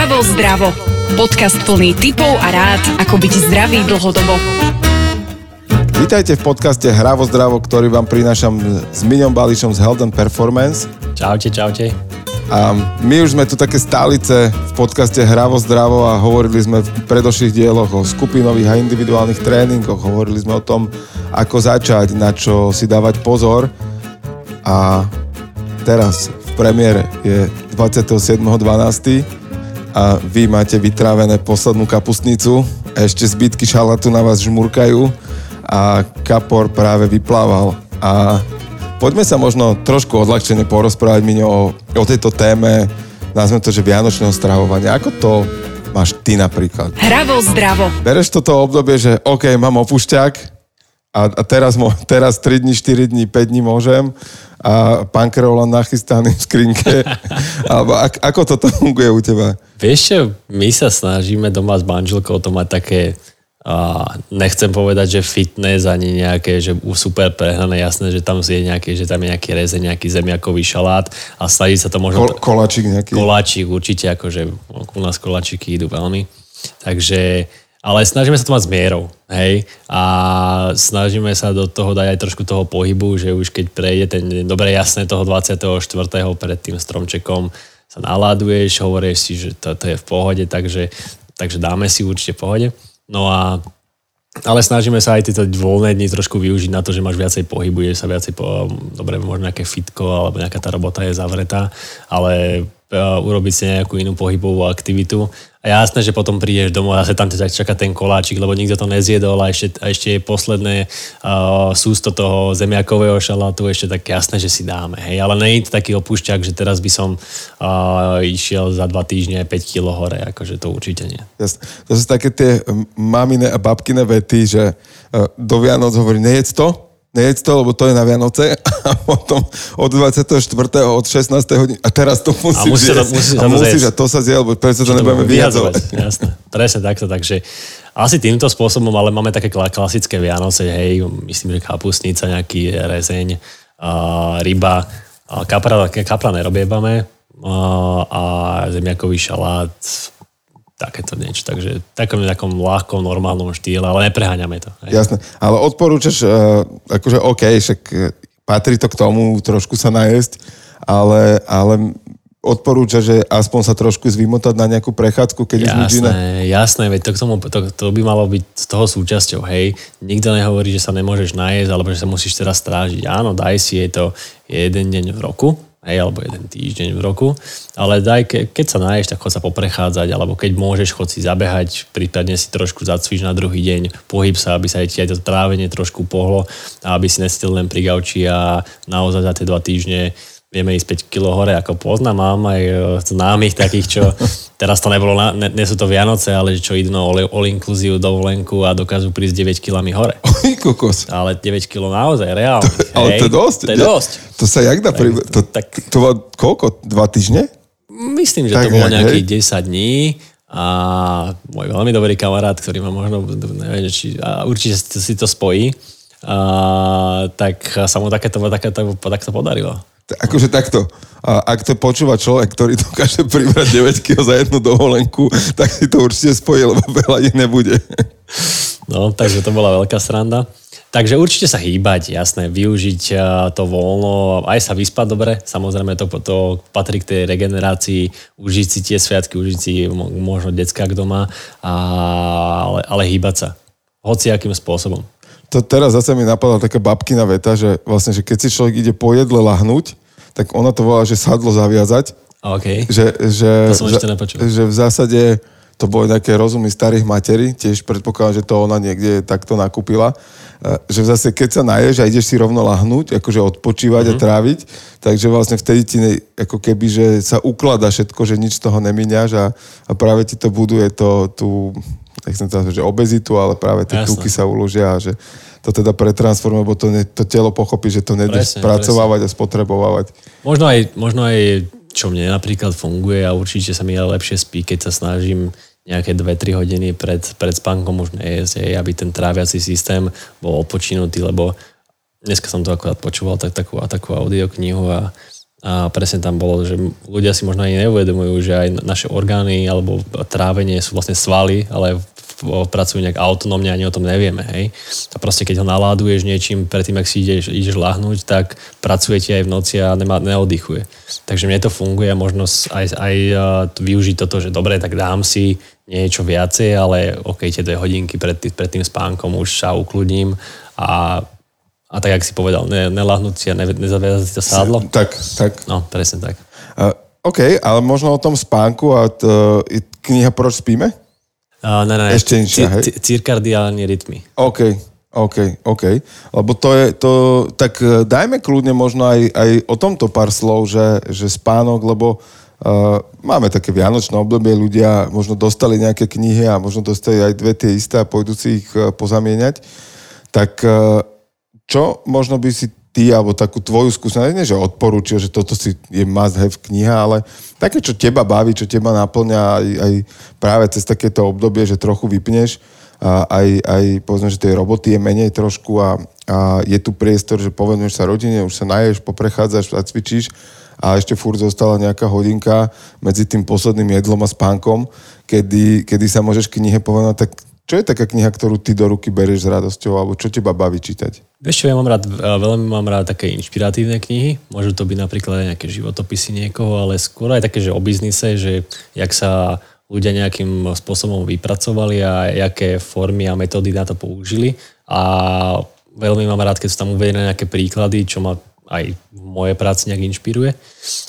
Hravo zdravo. Podcast plný tipov a rád, ako byť zdravý dlhodobo. Vítajte v podcaste Hravo zdravo, ktorý vám prinášam s Miňom Bališom z Health and Performance. Čaute, čaute. A my už sme tu také stálice v podcaste Hravo zdravo a hovorili sme v predošlých dieloch o skupinových a individuálnych tréningoch. Hovorili sme o tom, ako začať, na čo si dávať pozor. A teraz v premiére je 27.12 a vy máte vytrávené poslednú kapustnicu, ešte zbytky šalatu na vás žmurkajú a kapor práve vyplával. A poďme sa možno trošku odľahčene porozprávať, Miňo, o, o tejto téme, nazveme to, že Vianočného stravovania. Ako to máš ty napríklad? Hravo zdravo. Bereš toto obdobie, že OK, mám opušťak a, a teraz, mo, teraz 3 dní, 4 dní, 5 dní môžem a pán len nachystaný v skrinke. Alebo ak, ako toto funguje u teba? Vieš čo, my sa snažíme doma s manželkou to mať také a nechcem povedať, že fitness ani nejaké, že super prehnané, jasné, že tam je nejaké, že tam je nejaký reze, nejaký zemiakový šalát a snaží sa to možno... Kol, koláčik nejaký. Koláčik určite, akože u nás koláčiky idú veľmi. Takže ale snažíme sa to mať s mierou, hej, a snažíme sa do toho dať aj trošku toho pohybu, že už keď prejde ten dobre jasné toho 24. pred tým stromčekom sa naláduješ, hovoríš si, že to, to je v pohode, takže, takže dáme si určite pohode. No a ale snažíme sa aj tieto voľné dni trošku využiť na to, že máš viacej pohybu, sa viacej po, dobre, možno nejaké fitko alebo nejaká tá robota je zavretá, ale urobiť si nejakú inú pohybovú aktivitu a jasné, že potom prídeš domov a zase tam ťa čaká ten koláčik, lebo nikto to nezjedol a ešte, a ešte je posledné uh, sústo toho zemiakového šalátu, ešte tak jasné, že si dáme. Hej. Ale nie je to taký opúšťak, že teraz by som uh, išiel za dva týždne 5 kg hore, akože to určite nie. Jasné. To sú také tie mamine a babkine vety, že uh, do Vianoc hovorí, nejedz to, nejedz to, lebo to je na Vianoce a potom od 24. od 16. hodiny a teraz to musíš a musíš, to, musíš, a, musíš a to sa zje, lebo preto to nebudeme vyjadzovať. Jasné, presne takto, takže asi týmto spôsobom, ale máme také klasické Vianoce, hej, myslím, že kapustnica, nejaký rezeň, uh, ryba, uh, kapra, kapra nerobiebame uh, a zemiakový šalát, takéto niečo. Takže takom takom ľahkom, normálnom štýle, ale nepreháňame to. Hej. Jasné. Ale odporúčaš, uh, akože OK, však patrí to k tomu trošku sa najesť, ale, ale odporúča, že aspoň sa trošku zvymotať na nejakú prechádzku, keď jasné, nič iné. Jasné, veď to, k tomu, to, to by malo byť z toho súčasťou, hej. Nikto nehovorí, že sa nemôžeš najesť, alebo že sa musíš teraz strážiť. Áno, daj si, je to jeden deň v roku, hej, alebo jeden týždeň v roku, ale daj, ke, keď sa naješ, tak chod sa poprechádzať, alebo keď môžeš, chod si zabehať, prípadne si trošku zacvič na druhý deň, pohyb sa, aby sa aj ti aj to trávenie trošku pohlo aby si nestil len pri gauči a naozaj za tie dva týždne vieme ísť 5 kg hore, ako poznám, mám aj e, známych takých, čo teraz to nebolo, na, ne, nie sú to Vianoce, ale čo idú na all, inclusive dovolenku a dokážu prísť 9 kg hore. Oj, kokos. Ale 9 kg naozaj, reálne. To, ale to je dosť. To je dosť. Ja, to sa jak dá pri... To, tak, to bolo koľko? Dva týždne? Myslím, že tak to bolo nejakých 10 dní a môj veľmi dobrý kamarát, ktorý ma možno, neviem, či, a určite si to spojí, a, tak sa mu takéto, takéto, takéto podarilo akože takto, a ak to počúva človek, ktorý dokáže pribrať 9 kg za jednu dovolenku, tak si to určite spojí, lebo veľa ich nebude. No, takže to bola veľká sranda. Takže určite sa hýbať, jasné, využiť to voľno, aj sa vyspať dobre, samozrejme to, to patrí k tej regenerácii, užiť si tie sviatky, užiť si možno detská doma, a, ale, ale hýbať sa. Hociakým spôsobom. To teraz zase mi napadla taká babkina veta, že vlastne, že keď si človek ide po jedle lahnúť, tak ona to volá, že sadlo zaviazať. Okay. Že, že, to som ešte Že v zásade to boli nejaké rozumy starých materí, tiež predpokladám, že to ona niekde takto nakúpila, e, že zase keď sa naješ a ideš si rovno lahnúť, akože odpočívať mm-hmm. a mhm. tráviť, takže vlastne vtedy ti ne, ako keby, že sa uklada všetko, že nič z toho nemíňaš a, a práve ti to buduje to, tú, nechcem to že obezitu, ale práve tie tuky sa uložia a že to teda pretransformuje, lebo to, ne, to telo pochopí, že to spracovávať presne. a spotrebovávať. Možno aj, možno aj, čo mne napríklad funguje a určite sa mi lepšie spí, keď sa snažím nejaké 2-3 hodiny pred, pred spánkom už nejesť, aby ten tráviaci systém bol odpočinutý, lebo dneska som to akorát počúval tak, takú, takú audioknihu a A presne tam bolo, že ľudia si možno ani neuvedomujú, že aj naše orgány alebo trávenie sú vlastne svaly, ale pracujú nejak autonómne, ani o tom nevieme. Hej? A proste keď ho naláduješ niečím predtým, ak si ideš, ideš lahnúť, tak pracuje ti aj v noci a nema, neoddychuje. Takže mne to funguje a možno aj, aj využiť toto, že dobre, tak dám si niečo viacej, ale ok, tie dve hodinky pred, pred tým spánkom už sa ukludním a a tak, jak si povedal, ne, nelahnúť si a ne, nezaviazať si to sádlo. Tak, tak. No, presne tak. Uh, OK, ale možno o tom spánku a to, kniha Proč spíme? Uh, ne, ne, Ešte niečo, hej? Cirkadiálne rytmy. OK, OK, OK. Lebo to je, to, tak e, dajme kľudne možno aj, aj o tomto pár slov, že, že spánok, lebo uh, máme také vianočné obdobie, ľudia možno dostali nejaké knihy a možno dostali aj dve tie isté a pôjdu si ich uh, pozamieňať. Tak uh, čo možno by si ty, alebo takú tvoju skúsenosť, nie že odporúčil, že toto si je must have kniha, ale také, čo teba baví, čo teba naplňa aj, aj práve cez takéto obdobie, že trochu vypneš, a aj, aj povedzme, že tej roboty je menej trošku a, a je tu priestor, že povedneš sa rodine, už sa naješ, poprechádzaš a cvičíš. A ešte furt zostala nejaká hodinka medzi tým posledným jedlom a spánkom, kedy, kedy sa môžeš knihe povedať, tak čo je taká kniha, ktorú ty do ruky berieš s radosťou, alebo čo teba baví čítať? Vieš čo, ja mám rád, veľmi mám rád také inšpiratívne knihy. Môžu to byť napríklad aj nejaké životopisy niekoho, ale skôr aj také, že o biznise, že jak sa ľudia nejakým spôsobom vypracovali a aké formy a metódy na to použili. A veľmi mám rád, keď sú tam uvedené nejaké príklady, čo ma aj moje práci nejak inšpiruje.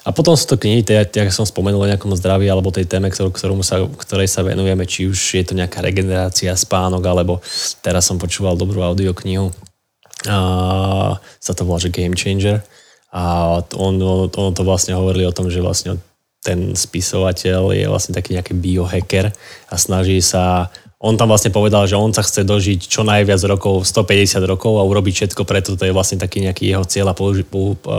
A potom sú to knihy, tak som spomenul o nejakom zdraví alebo tej téme, ktorú sa, ktorej sa venujeme, či už je to nejaká regenerácia, spánok, alebo teraz som počúval dobrú audioknihu, a sa to volá, že Game Changer. A on, on, on to vlastne hovorili o tom, že vlastne ten spisovateľ je vlastne taký nejaký biohacker a snaží sa on tam vlastne povedal, že on sa chce dožiť čo najviac rokov, 150 rokov a urobiť všetko preto, to je vlastne taký nejaký jeho cieľ a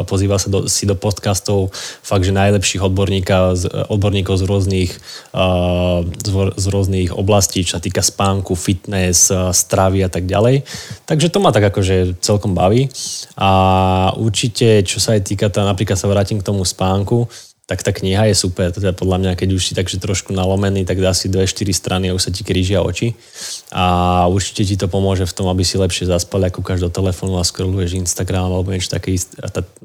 pozýva sa do, si do podcastov fakt, že najlepších odborníkov z rôznych, z rôznych oblastí, čo sa týka spánku, fitness, stravy a tak ďalej. Takže to ma tak akože celkom baví a určite, čo sa aj týka, tá, napríklad sa vrátim k tomu spánku, tak tá kniha je super. Teda podľa mňa, keď už si takže trošku nalomený, tak dá si dve, štyri strany a už sa ti krížia oči. A určite ti to pomôže v tom, aby si lepšie zaspal, ako kúkaš do telefónu a scrolluješ Instagram alebo niečo, také,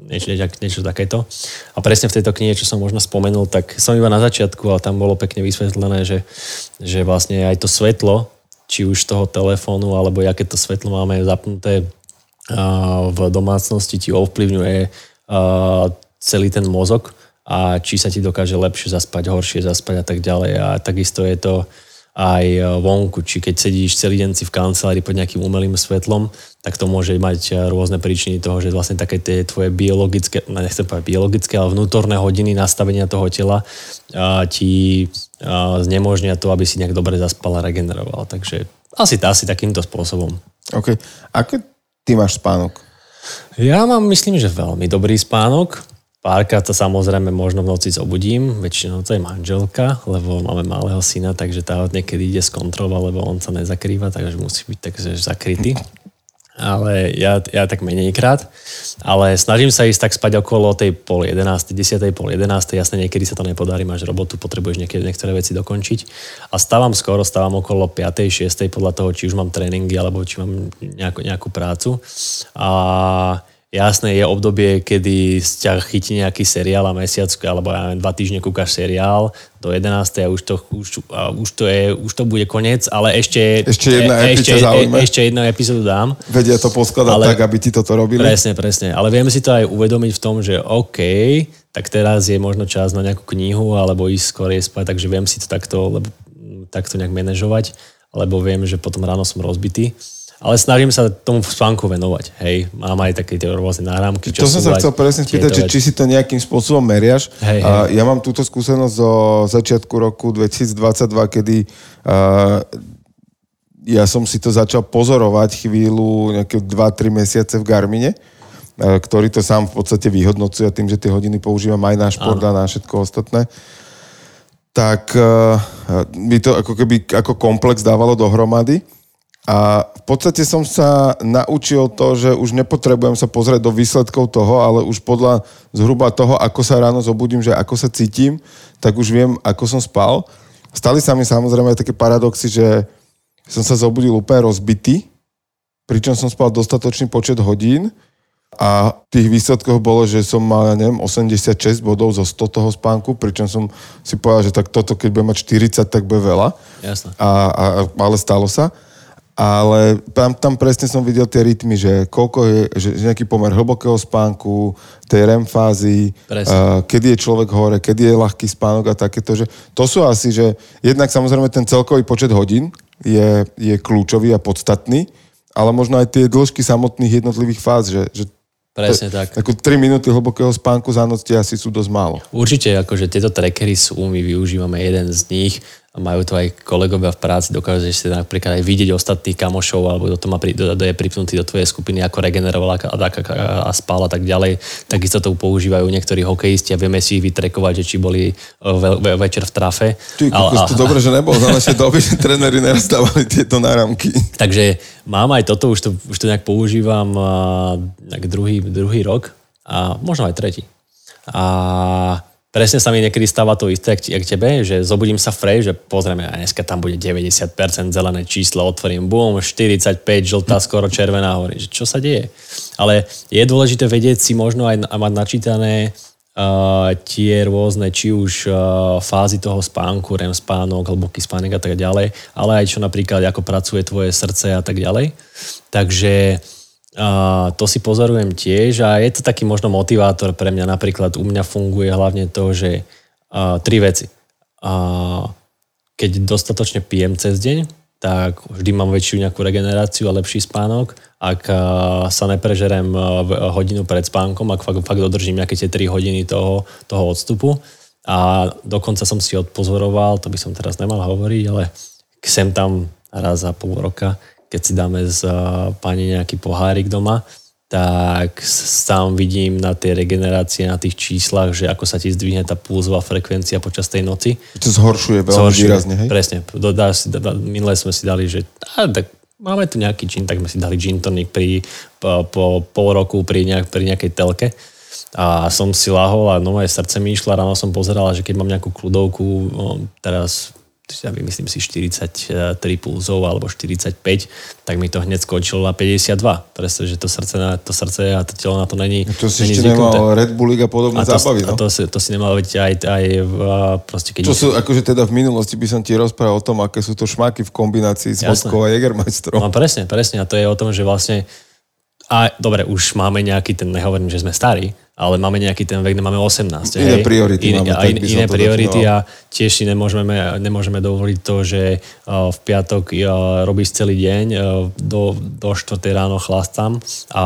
niečo, niečo, niečo takéto. A presne v tejto knihe, čo som možno spomenul, tak som iba na začiatku, ale tam bolo pekne vysvetlené, že, že vlastne aj to svetlo, či už toho telefónu, alebo aké to svetlo máme zapnuté v domácnosti, ti ovplyvňuje celý ten mozog a či sa ti dokáže lepšie zaspať, horšie zaspať a tak ďalej. A takisto je to aj vonku, či keď sedíš celý deň si v kancelárii pod nejakým umelým svetlom, tak to môže mať rôzne príčiny toho, že vlastne také tie tvoje biologické, no nechcem povedať biologické, ale vnútorné hodiny nastavenia toho tela a, ti znemožnia to, aby si nejak dobre zaspal a regeneroval. Takže asi, asi takýmto spôsobom. OK. Ako ty máš spánok? Ja mám, myslím, že veľmi dobrý spánok. Párkrát sa samozrejme možno v noci zobudím, väčšinou to je manželka, lebo máme malého syna, takže tá niekedy ide z kontrola, lebo on sa nezakrýva, takže musí byť takže zakrytý. Ale ja, ja tak menejkrát. Ale snažím sa ísť tak spať okolo tej pol 11, 10, pol 11. Jasne, niekedy sa to nepodarí, máš robotu, potrebuješ niekedy niektoré veci dokončiť. A stávam skoro, stávam okolo 5, 6, podľa toho, či už mám tréningy, alebo či mám nejakú, nejakú prácu. A Jasné, je obdobie, kedy ťa chytí nejaký seriál a mesiac, alebo ja neviem, dva týždne kúkaš seriál do 11. a už to, už, a už to, je, už to bude koniec, ale ešte, ešte jedna e, ešte, e, ešte jednu epizódu dám. Vedia to poskladať ale, tak, aby ti toto robili. Presne, presne. Ale vieme si to aj uvedomiť v tom, že OK, tak teraz je možno čas na nejakú knihu alebo ísť skôr spať, takže viem si to takto, lebo, takto nejak manažovať, lebo viem, že potom ráno som rozbitý ale snažím sa tomu spánku venovať. Hej, mám aj také tie rôzne náramky. To som sa chcel presne spýtať, že či si to nejakým spôsobom meriaš. Hej, hej. Ja mám túto skúsenosť zo začiatku roku 2022, kedy uh, ja som si to začal pozorovať chvíľu, nejaké 2-3 mesiace v Garmine, uh, ktorý to sám v podstate vyhodnocuje tým, že tie hodiny používam aj na šport a na všetko ostatné tak uh, by to ako keby ako komplex dávalo dohromady A v podstate som sa naučil to, že už nepotrebujem sa pozrieť do výsledkov toho, ale už podľa zhruba toho, ako sa ráno zobudím, že ako sa cítim, tak už viem, ako som spal. Stali sa mi samozrejme také paradoxy, že som sa zobudil úplne rozbitý, pričom som spal dostatočný počet hodín a v tých výsledkoch bolo, že som mal, neviem, 86 bodov zo 100 toho spánku, pričom som si povedal, že tak toto, keď budem mať 40, tak bude veľa. Jasné. A, a, ale stalo sa. Ale tam, tam presne som videl tie rytmy, že koľko je, že, že nejaký pomer hlbokého spánku, tej REM fázy, uh, kedy je človek hore, kedy je ľahký spánok a takéto, že to sú asi, že jednak samozrejme ten celkový počet hodín je, je kľúčový a podstatný, ale možno aj tie dĺžky samotných jednotlivých fáz, že, že Presne tak. Ako 3 minúty hlbokého spánku za noc asi sú dosť málo. Určite, akože tieto trackery sú, my využívame jeden z nich majú to aj kolegovia v práci, dokážeš si napríklad aj vidieť ostatných kamošov, alebo kto má pri, do, do, je pripnutý do tvojej skupiny, ako regenerovala a, a, a spal a tak ďalej. Takisto to používajú niektorí hokejisti a vieme si ich vytrekovať, že či boli e, ve, ve, večer v trafe. Ty, a, to dobre, že nebol za naše doby, že tréneri nerastávali tieto náramky. Takže mám aj toto, už to, už to nejak používam uh, druhý, druhý rok a možno aj tretí. A presne sa mi niekedy stáva to isté, jak tebe, že zobudím sa fresh, že pozrieme, a dneska tam bude 90% zelené číslo, otvorím, boom, 45, žltá, skoro červená, hovorí, že čo sa deje. Ale je dôležité vedieť si možno aj mať načítané uh, tie rôzne, či už uh, fázy toho spánku, REM spánok, hlboký spánok a tak ďalej, ale aj čo napríklad, ako pracuje tvoje srdce a tak ďalej. Takže a to si pozorujem tiež a je to taký možno motivátor pre mňa. Napríklad u mňa funguje hlavne to, že a, tri veci. A, keď dostatočne pijem cez deň, tak vždy mám väčšiu nejakú regeneráciu a lepší spánok. Ak a, sa neprežerem hodinu pred spánkom, ak fakt, fakt dodržím nejaké tie 3 hodiny toho, toho odstupu. A dokonca som si odpozoroval, to by som teraz nemal hovoriť, ale sem tam raz za pol roka keď si dáme z pani nejaký pohárik doma, tak sám vidím na tej regenerácie, na tých číslach, že ako sa ti zdvihne tá pulzová frekvencia počas tej noci. To zhoršuje veľmi zhoršuje, výrazne, hej? Presne. Dodá minule sme si dali, že á, tak máme tu nejaký gin, tak sme si dali gin tonic pri, po, po pol roku pri, nejak, pri nejakej telke. A som si lahol a no moje srdce mi išlo, ráno som pozeral, že keď mám nejakú kľudovku, teraz ja myslím si 43 pulzov alebo 45, tak mi to hneď skočilo na 52. Pretože to srdce, na, to srdce a to telo na to není To si ešte zvyknuté. nemal Red Bull a podobné a to, zábavy, no? A to, si, to si nemal byť aj, aj proste keď... Čo sú, akože teda v minulosti by som ti rozprával o tom, aké sú to šmáky v kombinácii s vodkou a Jägermeisterom. No presne, presne. A to je o tom, že vlastne a dobre, už máme nejaký ten, nehovorím, že sme starí, ale máme nejaký ten vek, máme 18. Iné hej? priority iné, máme. A in, iné priority a tiež si nemôžeme, nemôžeme dovoliť to, že uh, v piatok uh, robíš celý deň, uh, do, do 4. ráno chlastám a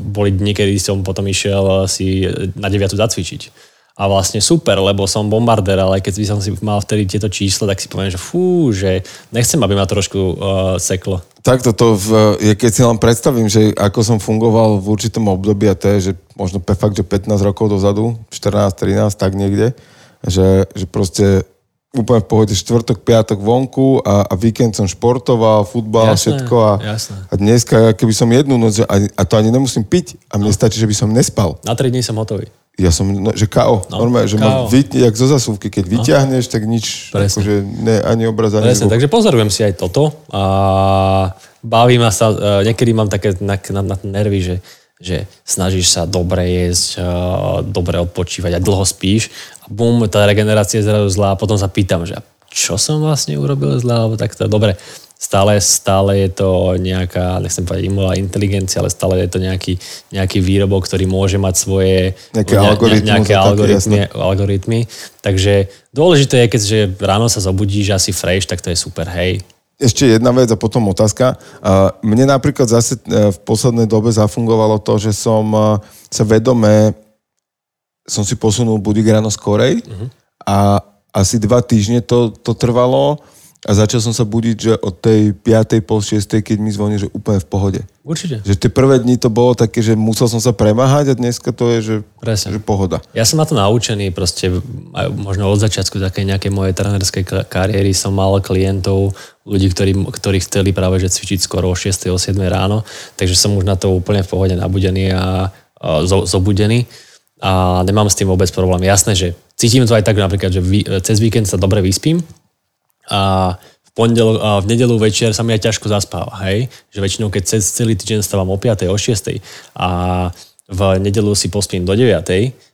boli dni, kedy som potom išiel si na 9. zacvičiť. A vlastne super, lebo som bombardér, ale keď by som si mal vtedy tieto čísla, tak si poviem, že fú, že nechcem, aby ma trošku uh, seklo. Takto to, v, keď si len predstavím, že ako som fungoval v určitom období, a to je, že možno fakt, že 15 rokov dozadu, 14, 13, tak niekde, že, že proste úplne v pohode štvrtok, piatok vonku a, a víkend som športoval, futbal, jasné, všetko a, jasné. a dneska, keby som jednu noc, a, a to ani nemusím piť a mne no. stačí, že by som nespal. Na 3 dní som hotový. Ja som, no, že KO, no, normálne, že ma vytne, jak zo zasúvky, keď no. vyťahneš, tak nič, akože ne, ani obraz, ani Presne, takže pozorujem si aj toto a baví ma sa, e, niekedy mám také na, na, na nervy, že, že snažíš sa dobre jesť, e, dobre odpočívať a dlho spíš a bum, tá regenerácia je zrazu zlá a potom sa pýtam, že čo som vlastne urobil zle, alebo takto, dobre, stále, stále je to nejaká, nechcem povedať umelá inteligencia, ale stále je to nejaký, nejaký výrobok, ktorý môže mať svoje nejaké, ne, algoritmy, nejaké algoritmy, algoritmy. Takže dôležité je, keďže ráno sa zobudíš asi fresh, tak to je super, hej. Ešte jedna vec a potom otázka. Mne napríklad zase e, v poslednej dobe zafungovalo to, že som e, sa vedome som si posunul budík ráno skorej uh-huh. a asi dva týždne to, to trvalo a začal som sa budiť, že od tej 5. pol 6. keď mi zvoní, že úplne v pohode. Určite. Že tie prvé dni to bolo také, že musel som sa premáhať a dneska to je, že, Presne. že pohoda. Ja som na to naučený, proste aj možno od začiatku takej nejakej mojej trénerskej ka- kariéry som mal klientov, ľudí, ktorí, ktorí chceli práve že cvičiť skoro o 6. o 7. ráno, takže som už na to úplne v pohode nabudený a, a zo, zobudený a nemám s tým vôbec problém. Jasné, že cítim to aj tak napríklad, že vy, cez víkend sa dobre vyspím a v pondelok a v nedelu večer sa mi aj ťažko zaspáva, hej? Že väčšinou, keď cez celý týždeň stávam o 5. o 6. a v nedelu si pospím do 9.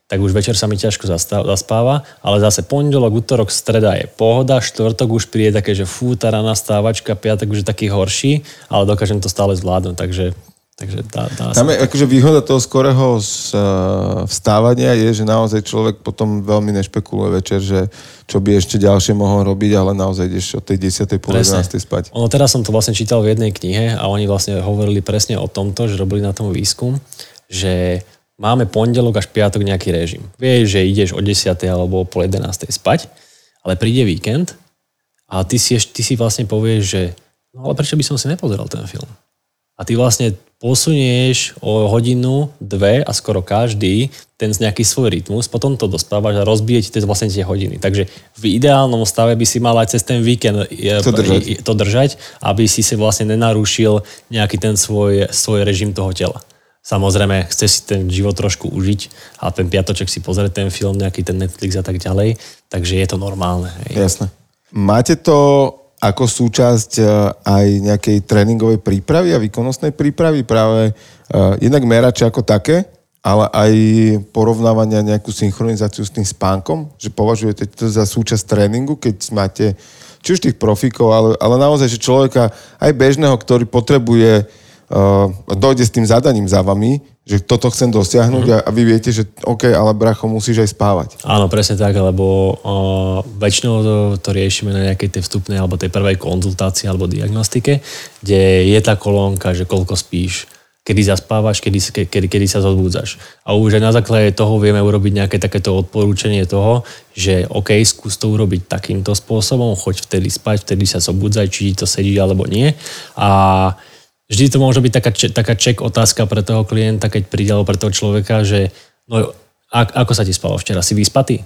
tak už večer sa mi ťažko zaspáva, ale zase pondelok, útorok, streda je pohoda, štvrtok už príde také, že fú, tá rána stávačka, piatok už je taký horší, ale dokážem to stále zvládnuť, takže Takže dá, dá Tam je akože výhoda toho skorého vstávania je, že naozaj človek potom veľmi nešpekuluje večer, že čo by ešte ďalšie mohol robiť, ale naozaj ideš od tej 10. po 11. spať. Ono teraz som to vlastne čítal v jednej knihe a oni vlastne hovorili presne o tomto, že robili na tom výskum, že máme pondelok až piatok nejaký režim. Vieš, že ideš o 10. alebo o pol 11. spať, ale príde víkend a ty si, ty si vlastne povieš, že no ale prečo by som si nepozeral ten film? A ty vlastne posunieš o hodinu, dve a skoro každý ten z nejaký svoj rytmus, potom to dospávaš a rozbije ti tie vlastne tie hodiny. Takže v ideálnom stave by si mal aj cez ten víkend to držať, to držať aby si si vlastne nenarušil nejaký ten svoj, svoj režim toho tela. Samozrejme, chceš si ten život trošku užiť a ten piatoček si pozrieť ten film, nejaký ten Netflix a tak ďalej, takže je to normálne. Hej. Jasné. Máte to ako súčasť e, aj nejakej tréningovej prípravy a výkonnostnej prípravy práve uh, jednak merače ako také, ale aj porovnávania nejakú synchronizáciu s tým spánkom, že považujete to za súčasť tréningu, keď máte či už tých profíkov, ale, ale naozaj, že človeka aj bežného, ktorý potrebuje uh, dojde s tým zadaním za vami, že toto chcem dosiahnuť mm-hmm. a, vy viete, že OK, ale bracho, musíš aj spávať. Áno, presne tak, lebo uh, väčšinou to, to riešime na nejakej tej vstupnej alebo tej prvej konzultácii alebo diagnostike, kde je tá kolónka, že koľko spíš, kedy zaspávaš, kedy, kedy, kedy sa zodbúdzaš. A už aj na základe toho vieme urobiť nejaké takéto odporúčanie toho, že OK, skús to urobiť takýmto spôsobom, choď vtedy spať, vtedy sa zobúdzaj, či to sedí alebo nie. A vždy to môže byť taká, taká check otázka pre toho klienta, keď príde alebo pre toho človeka, že no, ak, ako sa ti spalo včera? Si vyspatý?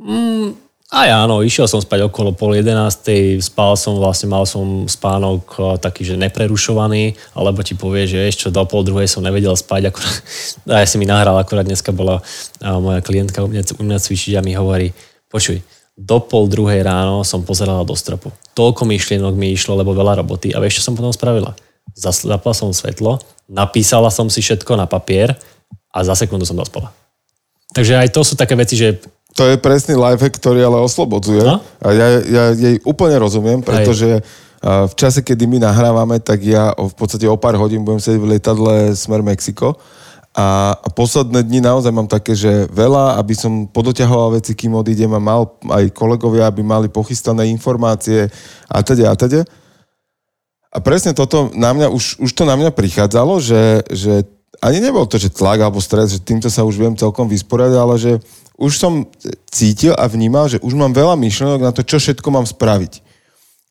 Mm, a áno, išiel som spať okolo pol jedenástej, spal som, vlastne mal som spánok taký, že neprerušovaný, alebo ti povie, že ešte do pol druhej som nevedel spať, akurát, a ja si mi nahral, akurát dneska bola moja klientka u mňa, u mňa cvičiť a mi hovorí, počuj, do pol druhej ráno som pozerala do stropu. Toľko myšlienok mi išlo, lebo veľa roboty a vieš, čo som potom spravila? Zapla som svetlo, napísala som si všetko na papier a za sekundu som dospala. Takže aj to sú také veci, že... To je presný lifehack, ktorý ale oslobodzuje. No? A ja, ja jej úplne rozumiem, pretože aj. v čase, kedy my nahrávame, tak ja v podstate o pár hodín budem sedieť v lietadle smer Mexiko. A, a posledné dni naozaj mám také, že veľa, aby som podoťahoval veci, kým odídem a mal aj kolegovia, aby mali pochystané informácie a teda a teda. A presne toto na mňa, už, už to na mňa prichádzalo, že, že ani nebol to, že tlak alebo stres, že týmto sa už viem celkom vysporiadať, ale že už som cítil a vnímal, že už mám veľa myšlenok na to, čo všetko mám spraviť.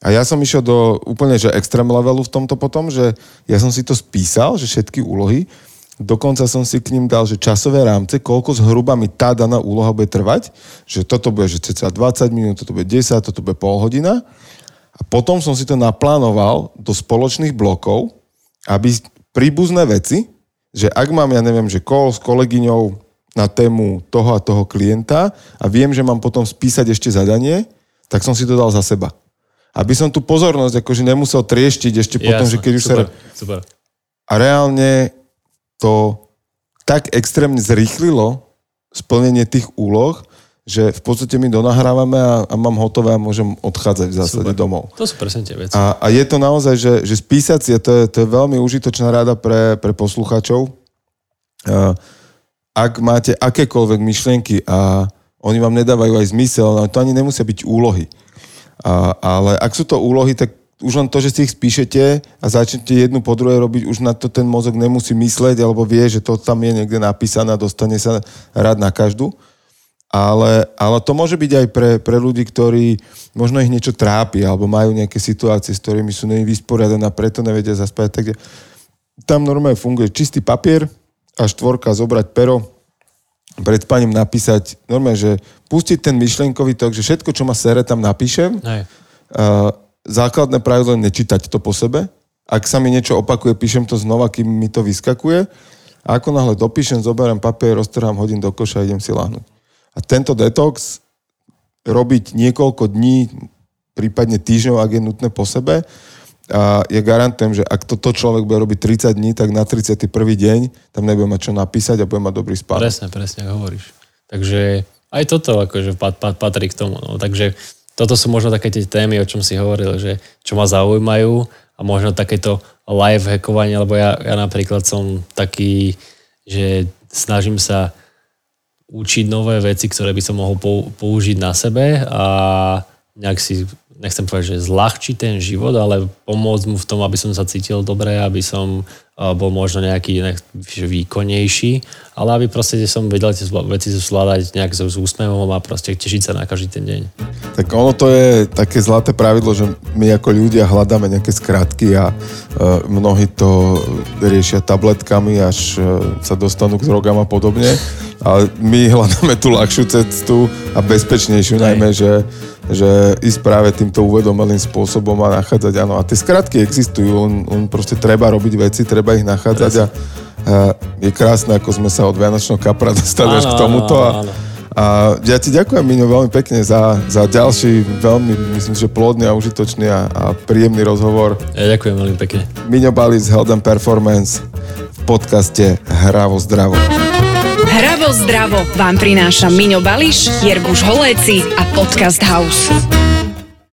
A ja som išiel do úplne že extrém levelu v tomto potom, že ja som si to spísal, že všetky úlohy, dokonca som si k ním dal, že časové rámce, koľko zhruba mi tá daná úloha bude trvať, že toto bude že cca 20 minút, toto bude 10, toto bude pol hodina a potom som si to naplánoval do spoločných blokov, aby príbuzné veci, že ak mám, ja neviem, že call s kolegyňou na tému toho a toho klienta a viem, že mám potom spísať ešte zadanie, tak som si to dal za seba. Aby som tú pozornosť akože nemusel trieštiť ešte potom, Jasne, že keď už super, sa... Super. A reálne to tak extrémne zrýchlilo splnenie tých úloh, že v podstate my donahrávame a, a mám hotové a môžem odchádzať v zásade Super. domov. To sú presne tie veci. A, a je to naozaj, že, že spísať si, to je, to je veľmi užitočná rada pre, pre poslucháčov. Ak máte akékoľvek myšlienky a oni vám nedávajú aj zmysel, no to ani nemusia byť úlohy. A, ale ak sú to úlohy, tak už len to, že si ich spíšete a začnete jednu po druhej robiť, už na to ten mozog nemusí mysleť, alebo vie, že to tam je niekde napísané a dostane sa rád na každú ale, ale to môže byť aj pre, pre ľudí, ktorí možno ich niečo trápi alebo majú nejaké situácie, s ktorými sú nevysporiadané a preto nevedia zaspať. Takže tam normálne funguje čistý papier a štvorka zobrať pero, pred spaním napísať, normálne, že pustiť ten myšlienkový tok, že všetko, čo ma sere, tam napíšem. Uh, základné pravidlo je nečítať to po sebe. Ak sa mi niečo opakuje, píšem to znova, kým mi to vyskakuje. A ako náhle dopíšem, zoberiem papier, roztrhám, hodím do koša a idem si láhnuť. A tento detox robiť niekoľko dní, prípadne týždňov, ak je nutné po sebe. A ja garantujem, že ak toto človek bude robiť 30 dní, tak na 31. deň tam nebude mať čo napísať a bude mať dobrý spánok. Presne, presne, ako hovoríš. Takže aj toto akože pat, pat, patrí k tomu. No. Takže toto sú možno také tie témy, o čom si hovoril, že čo ma zaujímajú a možno takéto live hackovanie, lebo ja, ja napríklad som taký, že snažím sa učiť nové veci, ktoré by som mohol použiť na sebe a nejak si, nechcem povedať, že zľahčiť ten život, ale pomôcť mu v tom, aby som sa cítil dobre, aby som bol možno nejaký výkonnejší, ale aby proste som vedel tie veci zvládať nejak s úsmevom a proste tešiť sa na každý ten deň. Tak ono to je také zlaté pravidlo, že my ako ľudia hľadáme nejaké skratky a uh, mnohí to riešia tabletkami, až uh, sa dostanú k drogám a podobne. Ale my hľadáme tú ľahšiu cestu a bezpečnejšiu, najmä, že že ísť práve týmto uvedomelým spôsobom a nachádzať, áno. A tie skratky existujú, on, on proste treba robiť veci, treba ich nachádzať a, a je krásne, ako sme sa od Vianočného kapra dostali až k tomuto. A, a ja ti ďakujem, Miňo, veľmi pekne za, za ďalší veľmi, myslím, že plodný a užitočný a, a príjemný rozhovor. Ja ďakujem veľmi pekne. Miňo Balis, Health and Performance v podcaste Hravo zdravo. Hravo zdravo vám prináša Miňo Bališ, Jirguš Holéci a Podcast House.